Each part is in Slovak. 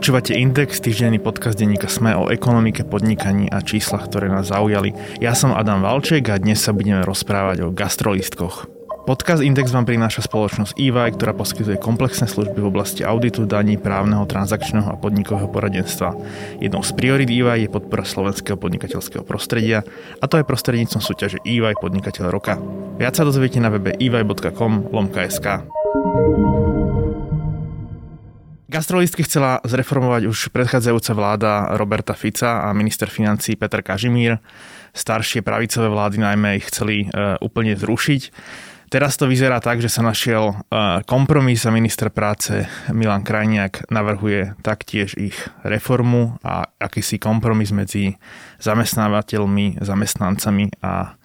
Počúvate Index, týždenný podcast denníka Sme o ekonomike, podnikaní a číslach, ktoré nás zaujali. Ja som Adam Valček a dnes sa budeme rozprávať o gastrolistkoch. Podcast Index vám prináša spoločnosť EY, ktorá poskytuje komplexné služby v oblasti auditu, daní, právneho, transakčného a podnikového poradenstva. Jednou z priorit EY je podpora slovenského podnikateľského prostredia a to je prostredníctvom súťaže EY Podnikateľ roka. Viac sa dozviete na webe ey.com lomka.sk. Gastrolistky chcela zreformovať už predchádzajúca vláda Roberta Fica a minister financí Peter Kažimír. Staršie pravicové vlády najmä ich chceli e, úplne zrušiť. Teraz to vyzerá tak, že sa našiel e, kompromis a minister práce Milan Krajniak navrhuje taktiež ich reformu a akýsi kompromis medzi zamestnávateľmi, zamestnancami a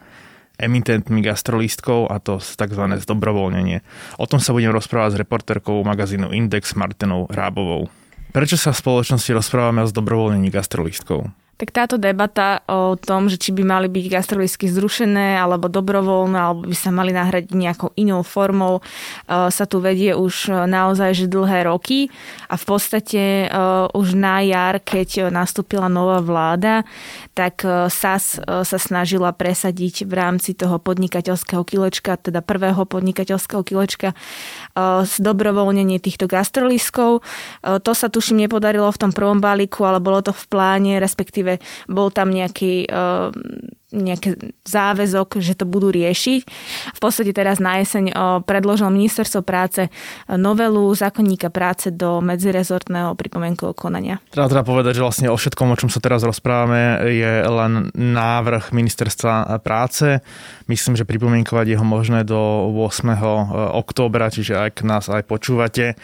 emitentmi gastrolístkov a to tzv. zdobrovoľnenie. O tom sa budem rozprávať s reportérkou magazínu Index Martinou Rábovou. Prečo sa v spoločnosti rozprávame o zdobrovoľnení gastrolístkov? Tak táto debata o tom, že či by mali byť gastrolistky zrušené alebo dobrovoľné, alebo by sa mali nahradiť nejakou inou formou, e, sa tu vedie už naozaj že dlhé roky a v podstate e, už na jar, keď nastúpila nová vláda, tak e, SAS sa snažila presadiť v rámci toho podnikateľského kilečka, teda prvého podnikateľského kilečka, zdobrovoľnenie týchto gastrolístkov. To sa tuším nepodarilo v tom prvom balíku, ale bolo to v pláne, respektíve respektíve bol tam nejaký uh, nejaký záväzok, že to budú riešiť. V podstate teraz na jeseň uh, predložil ministerstvo práce novelu zákonníka práce do medzirezortného pripomienkového konania. Treba teda povedať, že vlastne o všetkom, o čom sa teraz rozprávame, je len návrh ministerstva práce. Myslím, že pripomienkovať je ho možné do 8. októbra, čiže ak nás aj počúvate,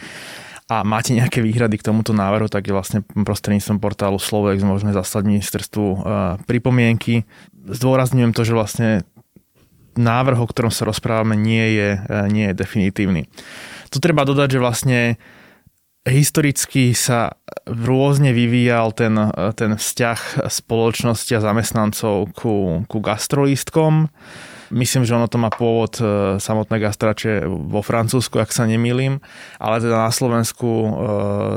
a máte nejaké výhrady k tomuto návrhu, tak je vlastne prostredníctvom portálu Slovex možné zaslať ministerstvu e, pripomienky. Zdôrazňujem to, že vlastne návrh, o ktorom sa rozprávame, nie je, e, nie je definitívny. Tu treba dodať, že vlastne historicky sa rôzne vyvíjal ten, ten vzťah spoločnosti a zamestnancov ku, ku gastrolistkom. Myslím, že ono to má pôvod e, samotné gastrače vo Francúzsku, ak sa nemýlim, ale teda na Slovensku e,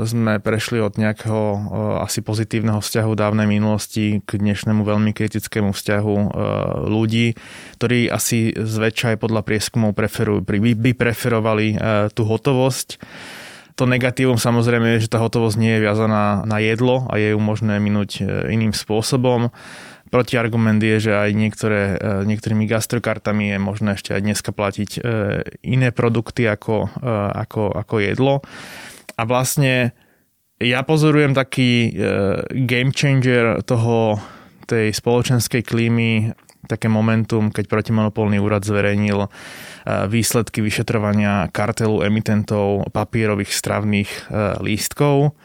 sme prešli od nejakého e, asi pozitívneho vzťahu dávnej minulosti k dnešnému veľmi kritickému vzťahu ľudí, ktorí asi zväčša aj podľa prieskumov preferujú, by, preferovali tú hotovosť. To negatívum samozrejme je, že tá hotovosť nie je viazaná na jedlo a je ju možné minúť iným spôsobom. Protiargument je, že aj niektoré, e, niektorými gastrokartami je možné ešte aj dneska platiť e, iné produkty ako, e, ako, ako jedlo. A vlastne ja pozorujem taký game changer toho, tej spoločenskej klímy, také momentum, keď protimonopolný úrad zverejnil výsledky vyšetrovania kartelu emitentov papierových stravných lístkov.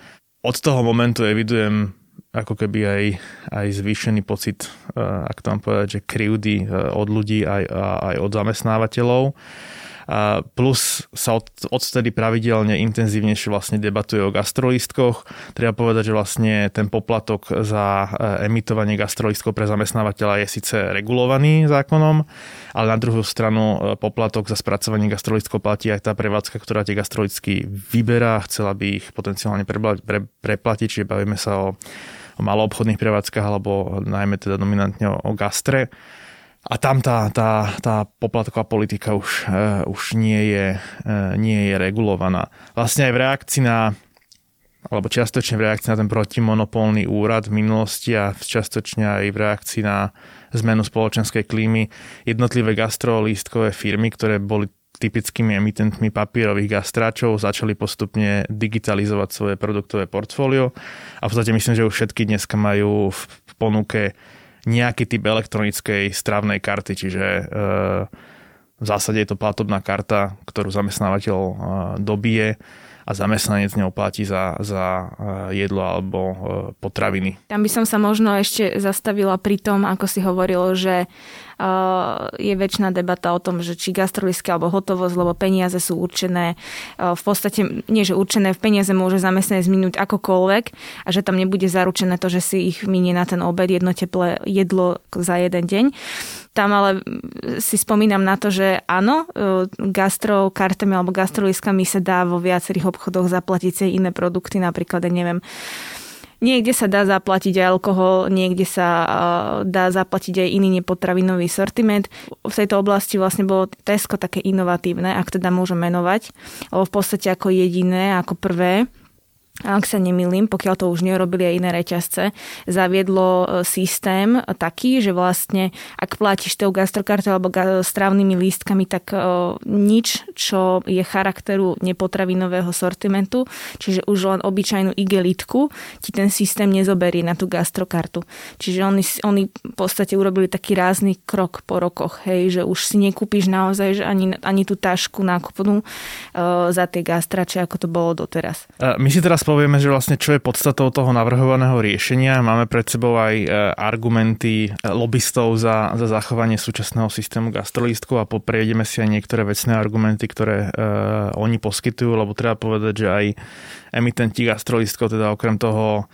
Od toho momentu evidujem ako keby aj, aj zvýšený pocit, eh, ak to mám povedať, že krivdy eh, od ľudí aj, aj od zamestnávateľov. Plus sa od, odtedy pravidelne intenzívnejšie vlastne debatuje o gastrolistkoch. Treba povedať, že vlastne ten poplatok za eh, emitovanie gastrolistkov pre zamestnávateľa je síce regulovaný zákonom, ale na druhú stranu poplatok za spracovanie gastrolistkov platí aj tá prevádzka, ktorá tie gastrolistky vyberá, chcela by ich potenciálne preplatiť, čiže bavíme sa o o maloobchodných prevádzkach alebo najmä teda dominantne o, gastre. A tam tá, tá, tá poplatková politika už, uh, už nie, je, uh, nie je regulovaná. Vlastne aj v reakcii na alebo čiastočne v reakcii na ten protimonopolný úrad v minulosti a čiastočne aj v reakcii na zmenu spoločenskej klímy jednotlivé gastrolístkové firmy, ktoré boli typickými emitentmi papierových gastráčov začali postupne digitalizovať svoje produktové portfólio a v podstate myslím, že už všetky dneska majú v ponuke nejaký typ elektronickej stravnej karty, čiže e, v zásade je to platobná karta, ktorú zamestnávateľ e, dobije a zamestnanec neoplatí za, za eh, jedlo alebo potraviny. Tam by som sa možno ešte zastavila pri tom, ako si hovorilo, že je väčšiná debata o tom, že či gastrolisky alebo hotovosť, lebo peniaze sú určené v podstate, nie že určené, v peniaze môže zamestnanec minúť akokoľvek a že tam nebude zaručené to, že si ich minie na ten obed jedno teplé jedlo za jeden deň. Tam ale si spomínam na to, že áno, gastro kartami alebo gastroliskami sa dá vo viacerých obchodoch zaplatiť si iné produkty, napríklad, neviem, Niekde sa dá zaplatiť aj alkohol, niekde sa dá zaplatiť aj iný nepotravinový sortiment. V tejto oblasti vlastne bolo Tesco také inovatívne, ak teda môžem menovať, v podstate ako jediné, ako prvé ak sa nemýlim, pokiaľ to už nerobili aj iné reťazce, zaviedlo e, systém taký, že vlastne ak platíš tou gastrokartou alebo strávnymi lístkami, tak e, nič, čo je charakteru nepotravinového sortimentu, čiže už len obyčajnú igelitku, ti ten systém nezoberie na tú gastrokartu. Čiže oni, oni v podstate urobili taký rázny krok po rokoch, hej, že už si nekúpiš naozaj že ani, ani tú tašku nákupnú uh, za tie gastrače, ako to bolo doteraz. My si teraz povieme, že vlastne čo je podstatou toho navrhovaného riešenia. Máme pred sebou aj e, argumenty e, lobbystov za, za zachovanie súčasného systému gastrolístku a poprejdeme si aj niektoré vecné argumenty, ktoré uh, oni poskytujú, lebo treba povedať, že aj emitenti gastrolístkov, teda okrem toho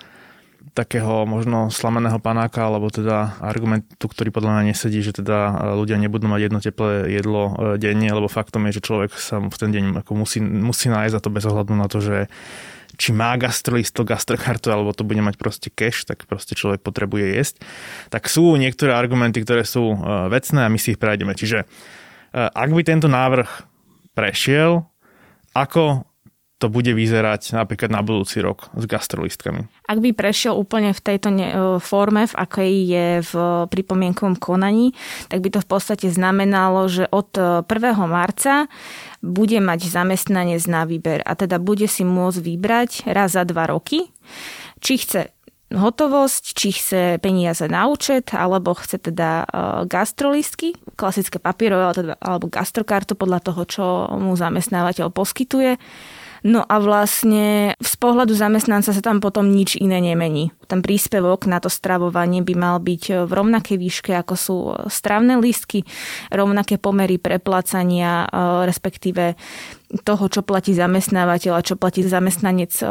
takého možno slameného panáka, alebo teda argumentu, ktorý podľa mňa nesedí, že teda ľudia nebudú mať jedno teplé jedlo denne, lebo faktom je, že človek sa v ten deň ako musí, musí nájsť a to bez ohľadu na to, že či má gastrolisto, gastrokartu, alebo to bude mať proste cash, tak proste človek potrebuje jesť. Tak sú niektoré argumenty, ktoré sú e, vecné a my si ich prejdeme. Čiže e, ak by tento návrh prešiel, ako to bude vyzerať napríklad na budúci rok s gastrolistkami. Ak by prešiel úplne v tejto e, forme, v akej je v pripomienkovom konaní, tak by to v podstate znamenalo, že od 1. marca bude mať zamestnanec na výber a teda bude si môcť vybrať raz za dva roky, či chce hotovosť, či chce peniaze na účet, alebo chce teda e, gastrolistky, klasické papierové teda, alebo gastrokartu podľa toho, čo mu zamestnávateľ poskytuje No a vlastne z pohľadu zamestnanca sa tam potom nič iné nemení. Ten príspevok na to stravovanie by mal byť v rovnakej výške, ako sú stravné lístky, rovnaké pomery preplácania, e, respektíve toho, čo platí zamestnávateľ a čo platí zamestnanec e,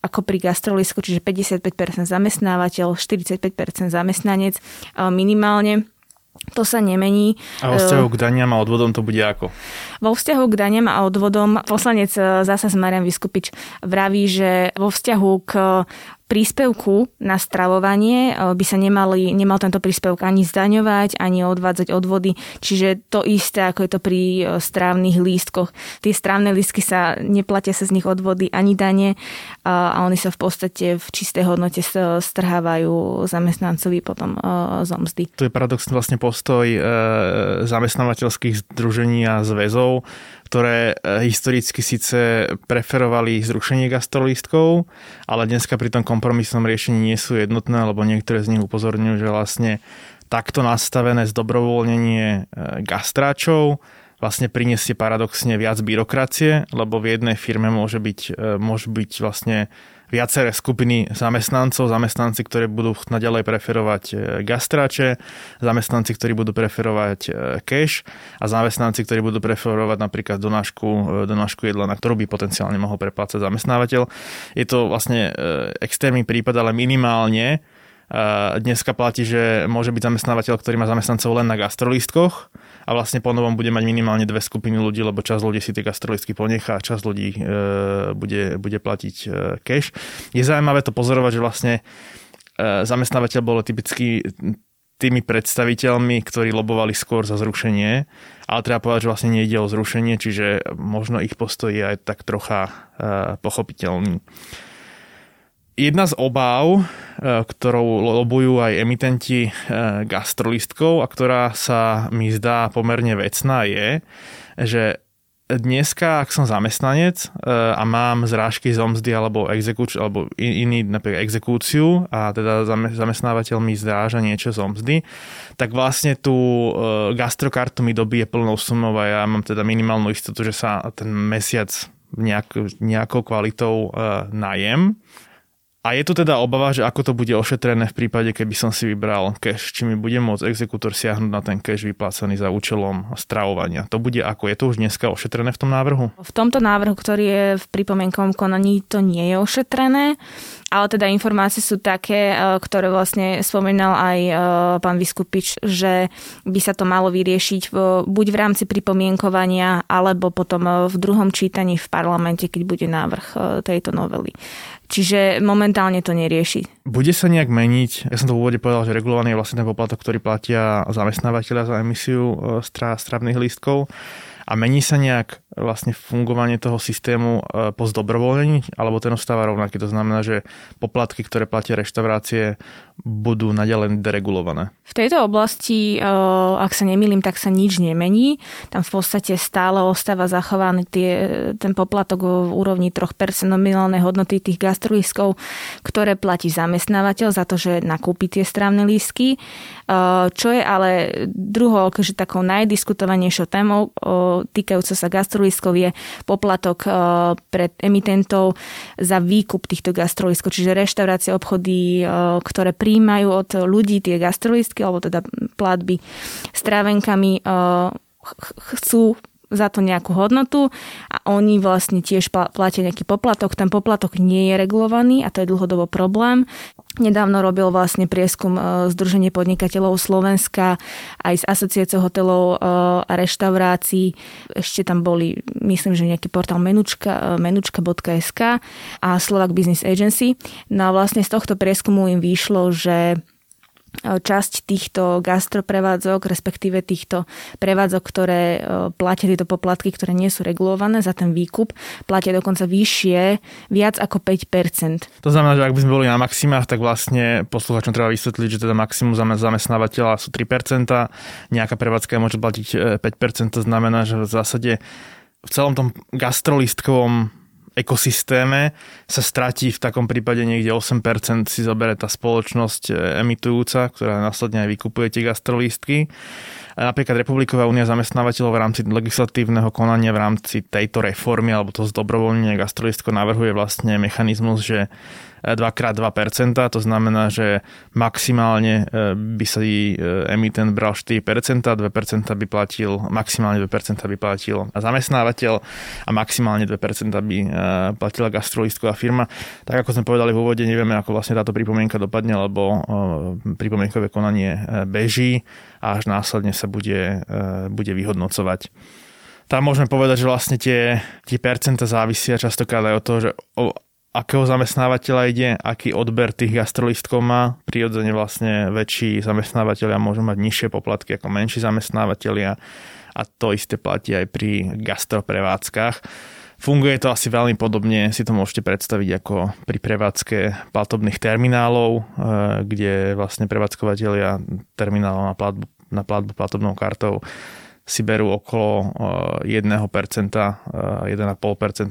ako pri gastrolisku, čiže 55% zamestnávateľ, 45% zamestnanec e, minimálne to sa nemení. A vo vzťahu k daniam a odvodom to bude ako? Vo vzťahu k daniam a odvodom poslanec e, zasa Marian Vyskupič vraví, že vo vzťahu k príspevku na stravovanie eh, by sa nemali, nemal tento príspevok ani zdaňovať, ani odvádzať odvody. Čiže to isté, ako je to pri eh, strávnych lístkoch. Tie strávne lístky sa, neplatia sa z nich odvody ani dane a oni sa v podstate v čistej hodnote strhávajú zamestnancovi potom eh, z mzdy. To je paradoxný vlastne postoj zamestnávateľských združení a zväzov, ktoré historicky síce preferovali zrušenie gastrolístkov, ale dneska pri tom kompromisnom riešení nie sú jednotné, lebo niektoré z nich upozorňujú, že vlastne takto nastavené zdobrovoľnenie e, gastráčov vlastne priniesie paradoxne viac byrokracie, lebo v jednej firme môže byť, e, môže byť vlastne viaceré skupiny zamestnancov, zamestnanci, ktorí budú naďalej preferovať e, gastráče, zamestnanci, ktorí budú preferovať cash a zamestnanci, ktorí budú preferovať napríklad donášku, donášku jedla, na ktorú by potenciálne mohol preplácať zamestnávateľ. Je to vlastne extrémny prípad, ale minimálne dneska platí, že môže byť zamestnávateľ, ktorý má zamestnancov len na gastrolístkoch a vlastne po novom bude mať minimálne dve skupiny ľudí, lebo časť ľudí si tie gastrolistky ponechá a časť ľudí e, bude, bude platiť e, cash. Je zaujímavé to pozorovať, že vlastne e, zamestnávateľ bol typicky tými predstaviteľmi, ktorí lobovali skôr za zrušenie, ale treba povedať, že vlastne nejde o zrušenie, čiže možno ich postoj je aj tak trocha pochopiteľný. Jedna z obáv, e, ktorou lobujú aj emitenti e, gastrolistkov a ktorá sa mi zdá pomerne vecná je, že dneska, ak som zamestnanec e, a mám zrážky z omzdy alebo, exekúč, alebo iný napríklad exekúciu a teda zamestnávateľ mi zráža niečo z omzdy, tak vlastne tú gastrokartu mi dobije plnou sumou a ja mám teda minimálnu istotu, že sa ten mesiac nejak, nejakou kvalitou najem a je tu teda obava, že ako to bude ošetrené v prípade, keby som si vybral cash, či mi bude môcť exekútor siahnuť na ten cash vyplácaný za účelom stravovania. To bude ako? Je to už dneska ošetrené v tom návrhu? V tomto návrhu, ktorý je v pripomienkovom konaní, to nie je ošetrené. Ale teda informácie sú také, ktoré vlastne spomenal aj pán Vyskupič, že by sa to malo vyriešiť buď v rámci pripomienkovania, alebo potom v druhom čítaní v parlamente, keď bude návrh tejto novely. Čiže momentálne to nerieši. Bude sa nejak meniť, ja som to v úvode povedal, že regulovaný je vlastne ten poplatok, ktorý platia zamestnávateľia za emisiu stravných lístkov a mení sa nejak vlastne fungovanie toho systému e, po zdobrovoľnení, alebo ten ostáva rovnaký. To znamená, že poplatky, ktoré platia reštaurácie, budú naďalej deregulované. V tejto oblasti, e, ak sa nemýlim, tak sa nič nemení. Tam v podstate stále ostáva zachovaný tie, ten poplatok v úrovni 3% nominálnej hodnoty tých gastrolískov, ktoré platí zamestnávateľ za to, že nakúpi tie strávne lístky. E, čo je ale druhou, akože takou najdiskutovanejšou témou, týkajúca sa gastrolískov je poplatok e, pre emitentov za výkup týchto gastrolískov, čiže reštaurácie, obchody, e, ktoré príjmajú od ľudí tie gastrolístky, alebo teda platby strávenkami, e, chcú za to nejakú hodnotu a oni vlastne tiež platia nejaký poplatok. Ten poplatok nie je regulovaný a to je dlhodobo problém. Nedávno robil vlastne prieskum e, Združenie podnikateľov Slovenska aj z asociácie hotelov e, a reštaurácií. Ešte tam boli, myslím, že nejaký portál menučka, e, menučka.sk a Slovak Business Agency. No a vlastne z tohto prieskumu im vyšlo, že časť týchto gastroprevádzok, respektíve týchto prevádzok, ktoré e, platia tieto poplatky, ktoré nie sú regulované za ten výkup, platia dokonca vyššie, viac ako 5%. To znamená, že ak by sme boli na maximách, tak vlastne posluchačom treba vysvetliť, že teda maximum zamestnávateľa sú 3%, nejaká prevádzka môže platiť 5%, e, to znamená, že v zásade v celom tom gastrolistkovom ekosystéme sa stratí v takom prípade niekde 8% si zoberie tá spoločnosť e, emitujúca, ktorá následne aj vykupuje tie gastrolístky. Napríklad Republiková únia zamestnávateľov v rámci legislatívneho konania v rámci tejto reformy alebo to zdobrovoľnenia gastrolístko navrhuje vlastne mechanizmus, že 2x2%, to znamená, že maximálne e, by sa e, emitent bral 4%, 2% by platil, maximálne 2% by platil zamestnávateľ a maximálne 2% by e, platila gastrolistková firma. Tak ako sme povedali v úvode, nevieme, ako vlastne táto pripomienka dopadne, lebo pripomienkové konanie beží a až následne sa bude, bude vyhodnocovať tam môžeme povedať, že vlastne tie, tie percenta závisia častokrát aj od toho, že akého zamestnávateľa ide, aký odber tých gastrolistkov má. Prirodzene vlastne väčší zamestnávateľia môžu mať nižšie poplatky ako menší zamestnávateľia a to isté platí aj pri gastroprevádzkach. Funguje to asi veľmi podobne, si to môžete predstaviť ako pri prevádzke platobných terminálov, eh, kde vlastne prevádzkovateľia terminálov na platbu, na platbu platobnou kartou si berú okolo 1%, 1,5%,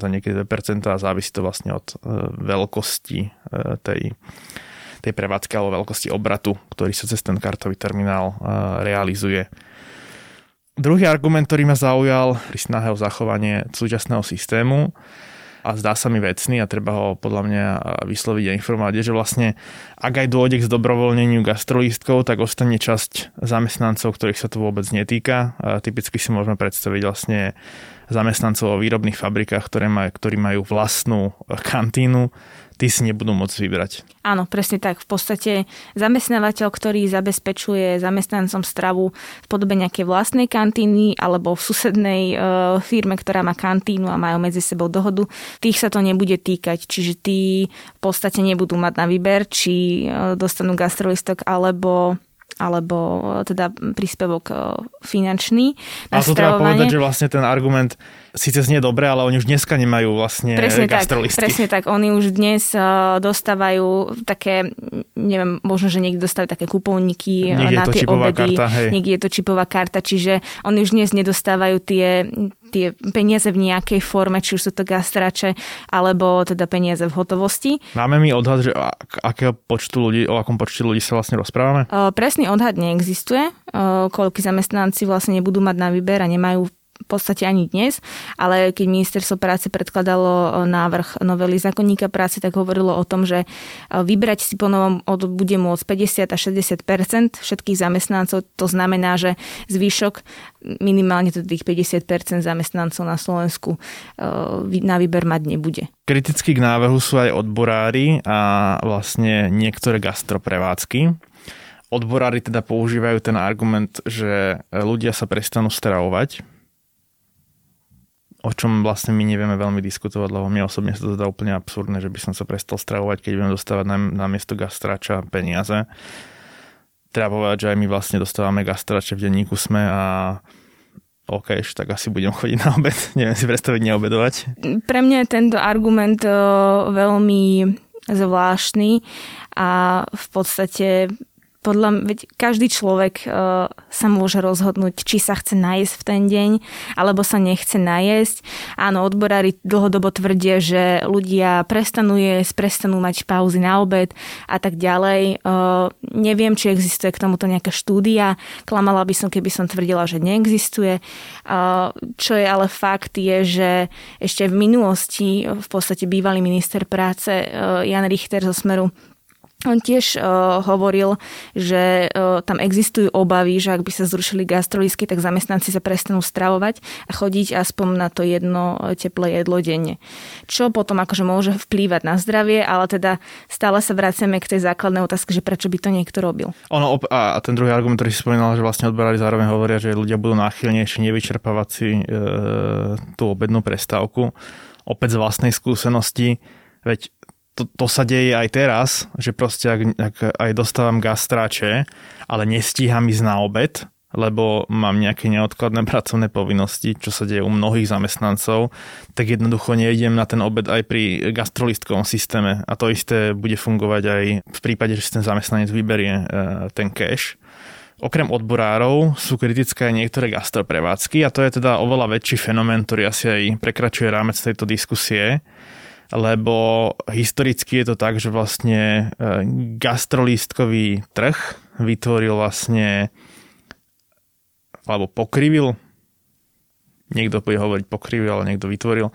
niekedy 2% a závisí to vlastne od e, veľkosti tej, tej prevádzky alebo veľkosti obratu, ktorý sa cez ten kartový terminál realizuje. Druhý argument, ktorý ma zaujal pri snahe o zachovanie súčasného systému, a zdá sa mi vecný a treba ho podľa mňa vysloviť a informovať, je, že vlastne ak aj dôjde k zdobrovoľneniu gastrolístkov, tak ostane časť zamestnancov, ktorých sa to vôbec netýka. A typicky si môžeme predstaviť vlastne zamestnancov vo výrobných fabrikách, ktoré maj, ktorí majú vlastnú kantínu, tí si nebudú môcť vybrať. Áno, presne tak. V podstate zamestnávateľ, ktorý zabezpečuje zamestnancom stravu v podobe nejakej vlastnej kantíny alebo v susednej e, firme, ktorá má kantínu a majú medzi sebou dohodu, tých sa to nebude týkať. Čiže tí v podstate nebudú mať na výber, či e, dostanú gastrolistok alebo alebo e, teda príspevok e, finančný. Na a to treba povedať, že vlastne ten argument síce znie dobre, ale oni už dneska nemajú vlastne presne gastrolistky. Tak, presne tak, oni už dnes e, dostávajú také, neviem, možno, že niekto dostávajú také kupónniky na tie obedy, karta, hej. niekde je to čipová karta, čiže oni už dnes nedostávajú tie tie peniaze v nejakej forme, či už sú to gastrače, alebo teda peniaze v hotovosti. Máme mi odhad, že akého počtu ľudí, o akom počte ľudí sa vlastne rozprávame? Presný odhad neexistuje, koľko zamestnanci vlastne nebudú mať na výber a nemajú podstate ani dnes, ale keď ministerstvo práce predkladalo návrh novely zákonníka práce, tak hovorilo o tom, že vybrať si po od, bude môcť 50 až 60% všetkých zamestnancov. To znamená, že zvyšok minimálne to tých 50% zamestnancov na Slovensku na výber mať nebude. Kriticky k návrhu sú aj odborári a vlastne niektoré gastroprevádzky. Odborári teda používajú ten argument, že ľudia sa prestanú stravovať, o čom vlastne my nevieme veľmi diskutovať, lebo mne osobne sa to zdá úplne absurdné, že by som sa prestal stravovať, keď budem dostávať na, na miesto gastrača peniaze. Treba povedať, že aj my vlastne dostávame gastrače v denníku sme a OK, tak asi budem chodiť na obed. Neviem si predstaviť neobedovať. Pre mňa je tento argument veľmi zvláštny a v podstate podľa veď každý človek uh, sa môže rozhodnúť, či sa chce najesť v ten deň, alebo sa nechce najesť. Áno, odborári dlhodobo tvrdia, že ľudia prestanú jesť, prestanú mať pauzy na obed a tak ďalej. Uh, neviem, či existuje k tomuto nejaká štúdia. Klamala by som, keby som tvrdila, že neexistuje. Uh, čo je ale fakt, je, že ešte v minulosti v podstate bývalý minister práce Jan Richter zo Smeru on tiež uh, hovoril, že uh, tam existujú obavy, že ak by sa zrušili gastrolisky, tak zamestnanci sa prestanú stravovať a chodiť aspoň na to jedno teplé jedlo denne. Čo potom akože môže vplývať na zdravie, ale teda stále sa vraciame k tej základnej otázke, že prečo by to niekto robil. Ono, a ten druhý argument, ktorý si spomínal, že vlastne odborári zároveň hovoria, že ľudia budú náchylnejšie nevyčerpávať si e, tú obednú prestávku. Opäť z vlastnej skúsenosti, veď to, to sa deje aj teraz, že proste ak, ak aj dostávam gastráče, ale nestíham ísť na obed, lebo mám nejaké neodkladné pracovné povinnosti, čo sa deje u mnohých zamestnancov, tak jednoducho nejdem na ten obed aj pri gastrolistkovom systéme. A to isté bude fungovať aj v prípade, že si ten zamestnanec vyberie e, ten cash. Okrem odborárov sú kritické aj niektoré gastroprevádzky a to je teda oveľa väčší fenomén, ktorý asi aj prekračuje rámec tejto diskusie lebo historicky je to tak, že vlastne e, gastrolístkový trh vytvoril vlastne alebo pokrivil, niekto bude hovoriť pokrivil, ale niekto vytvoril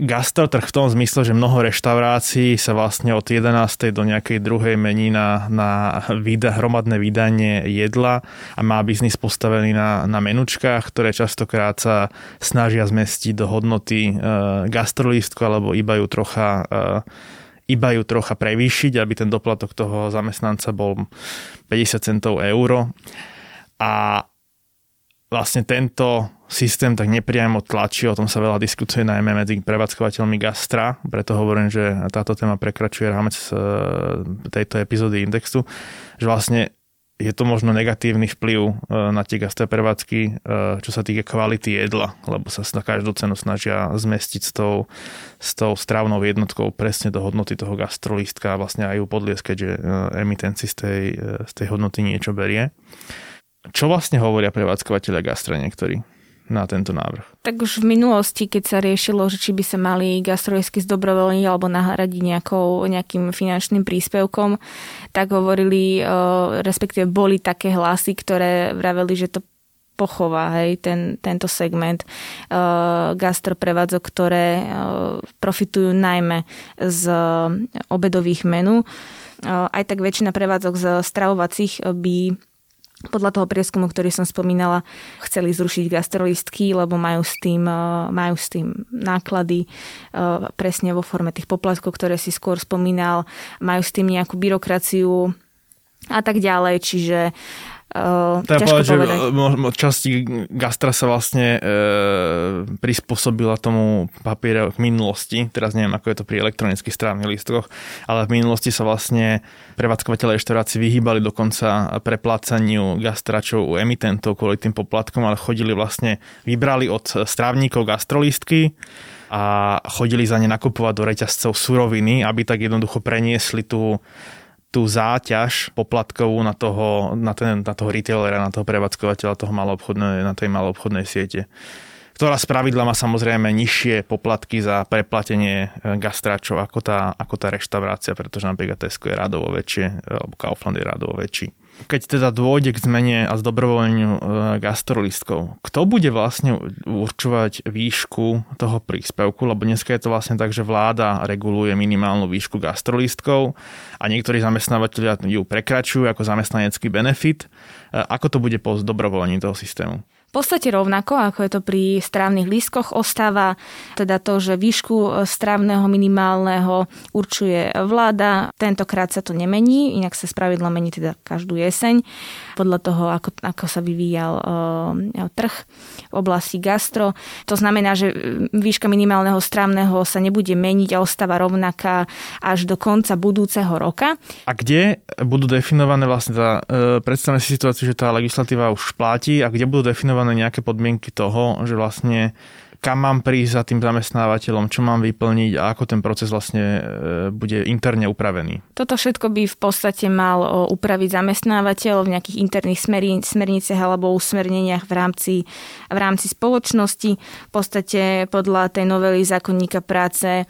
gastrotrh v tom zmysle, že mnoho reštaurácií sa vlastne od 11. do nejakej druhej mení na, na výda, hromadné vydanie jedla a má biznis postavený na, na menučkách, ktoré častokrát sa snažia zmestiť do hodnoty e, gastrolístku alebo iba ju trocha e, iba ju trocha prevýšiť, aby ten doplatok toho zamestnanca bol 50 centov euro. A vlastne tento systém tak nepriamo tlačí, o tom sa veľa diskutuje najmä medzi prevádzkovateľmi gastra, preto hovorím, že táto téma prekračuje rámec e, tejto epizódy Indexu, že vlastne je to možno negatívny vplyv e, na tie gastroprevádzky, e, čo sa týka kvality jedla, lebo sa na každú cenu snažia zmestiť s tou, s tou strávnou jednotkou presne do hodnoty toho gastrolístka a vlastne aj ju podliesť, keďže emitent si z tej, z tej hodnoty niečo berie. Čo vlastne hovoria prevádzkovateľia gastra niektorí? na tento návrh? Tak už v minulosti, keď sa riešilo, že či by sa mali gastrolisky zdobrovoľniť alebo nahradiť nejakou, nejakým finančným príspevkom, tak hovorili, respektíve boli také hlasy, ktoré vraveli, že to pochová hej, ten, tento segment uh, gastroprevádzok, ktoré uh, profitujú najmä z obedových menu. Uh, aj tak väčšina prevádzok z stravovacích by podľa toho prieskumu, ktorý som spomínala, chceli zrušiť gastrolistky, lebo majú s tým, e, majú s tým náklady e, presne vo forme tých poplatkov, ktoré si skôr spomínal, majú s tým nejakú byrokraciu a tak ďalej, čiže Uh, ťažko povedať, že časti gastra sa vlastne e, prispôsobila tomu papiere v minulosti, teraz neviem, ako je to pri elektronických strávnych lístkoch, ale v minulosti sa vlastne prevádzkovateľe reštaurácií vyhýbali dokonca preplácaniu gastračov u emitentov kvôli tým poplatkom, ale chodili vlastne, vybrali od strávnikov gastrolístky a chodili za ne nakupovať do reťazcov suroviny, aby tak jednoducho preniesli tú tú záťaž poplatkovú na toho, na, ten, na toho retailera, na toho prevádzkovateľa toho maloobchodnej, na tej maloobchodnej siete ktorá z pravidla má samozrejme nižšie poplatky za preplatenie e, gastráčov ako tá, ako tá reštaurácia, pretože napríklad Tesco je radovo väčšie, alebo Kaufland je radovo väčší. Keď teda dôjde k zmene a zdobrovoľneniu e, gastrolistkov, kto bude vlastne určovať výšku toho príspevku, lebo dneska je to vlastne tak, že vláda reguluje minimálnu výšku gastrolistkov a niektorí zamestnávateľia ju prekračujú ako zamestnanecký benefit. E, ako to bude po zdobrovoľení toho systému? Podstate rovnako, ako je to pri strávnych lístkoch, ostáva teda to, že výšku strávneho minimálneho určuje vláda. Tentokrát sa to nemení, inak sa spravidlo mení teda každú jeseň podľa toho, ako, ako sa vyvíjal uh, trh v oblasti gastro. To znamená, že výška minimálneho strávneho sa nebude meniť a ostáva rovnaká až do konca budúceho roka. A kde budú definované vlastne tá, uh, predstavme si situáciu, že tá legislatíva už platí a kde budú definované nejaké podmienky toho, že vlastne kam mám prísť za tým zamestnávateľom, čo mám vyplniť a ako ten proces vlastne e, bude interne upravený. Toto všetko by v podstate mal upraviť zamestnávateľ v nejakých interných smerniciach alebo usmerneniach v rámci, v rámci spoločnosti. V podstate podľa tej novely zákonníka práce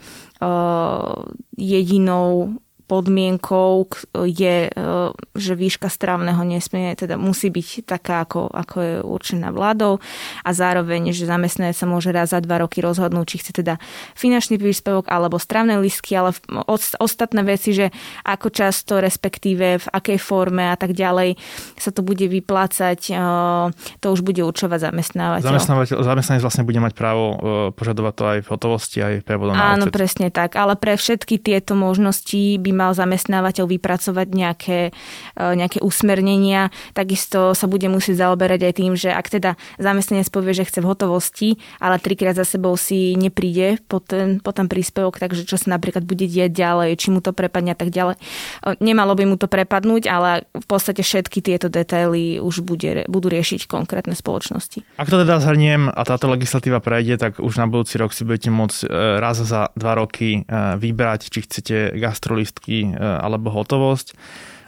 jedinou podmienkou je, e, že výška strávneho nesmie, teda musí byť taká, ako, ako je určená vládou. A zároveň, že zamestnanec sa môže raz za dva roky rozhodnúť, či chce teda finančný príspevok alebo strávne listky, ale ostatné veci, že ako často, respektíve v akej forme a tak ďalej sa to bude vyplácať, e, to už bude určovať zamestnávateľ. Zamestnávateľ, zamestnanec vlastne bude mať právo e, požadovať to aj v hotovosti, aj prevodom Áno, presne tak, ale pre všetky tieto možnosti by mal zamestnávateľ vypracovať nejaké, e, nejaké usmernenia. Takisto sa bude musieť zaoberať aj tým, že ak teda zamestnanec povie, že chce v hotovosti, ale trikrát za sebou si nepríde po ten, po ten príspevok, takže čo sa napríklad bude diať ďalej, či mu to prepadne a tak ďalej. E, nemalo by mu to prepadnúť, ale v podstate všetky tieto detaily už bude, budú riešiť konkrétne spoločnosti. Ak to teda zhrniem a táto legislatíva prejde, tak už na budúci rok si budete môcť e, raz za dva roky vybrať, či chcete gastrolist výsledky e, alebo hotovosť.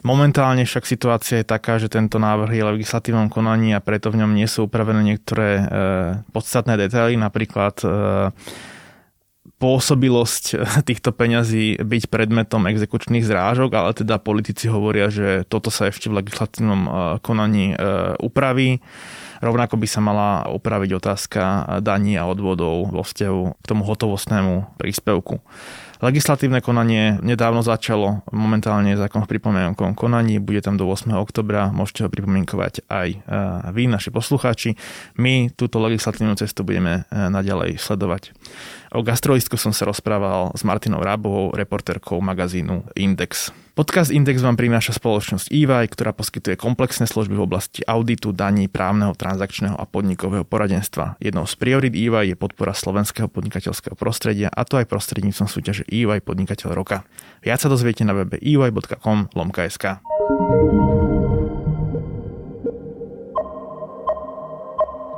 Momentálne však situácia je taká, že tento návrh je legislatívnom konaní a preto v ňom nie sú upravené niektoré e, podstatné detaily, napríklad e, pôsobilosť týchto peňazí byť predmetom exekučných zrážok, ale teda politici hovoria, že toto sa ešte v legislatívnom konaní upraví. Rovnako by sa mala upraviť otázka daní a odvodov vo vzťahu k tomu hotovostnému príspevku. Legislatívne konanie nedávno začalo, momentálne je zákon v pripomienkovom konaní, bude tam do 8. oktobra, môžete ho pripomienkovať aj e, vy, naši poslucháči. My túto legislatívnu cestu budeme e, naďalej sledovať. O gastrolistku som sa rozprával s Martinou Rábovou, reportérkou magazínu Index. Podcast Index vám prináša spoločnosť EY, ktorá poskytuje komplexné služby v oblasti auditu, daní, právneho, transakčného a podnikového poradenstva. Jednou z priorit EY je podpora slovenského podnikateľského prostredia a to aj prostredníctvom súťaže EY Podnikateľ roka. Viac sa dozviete na webe ey.com lomka.sk.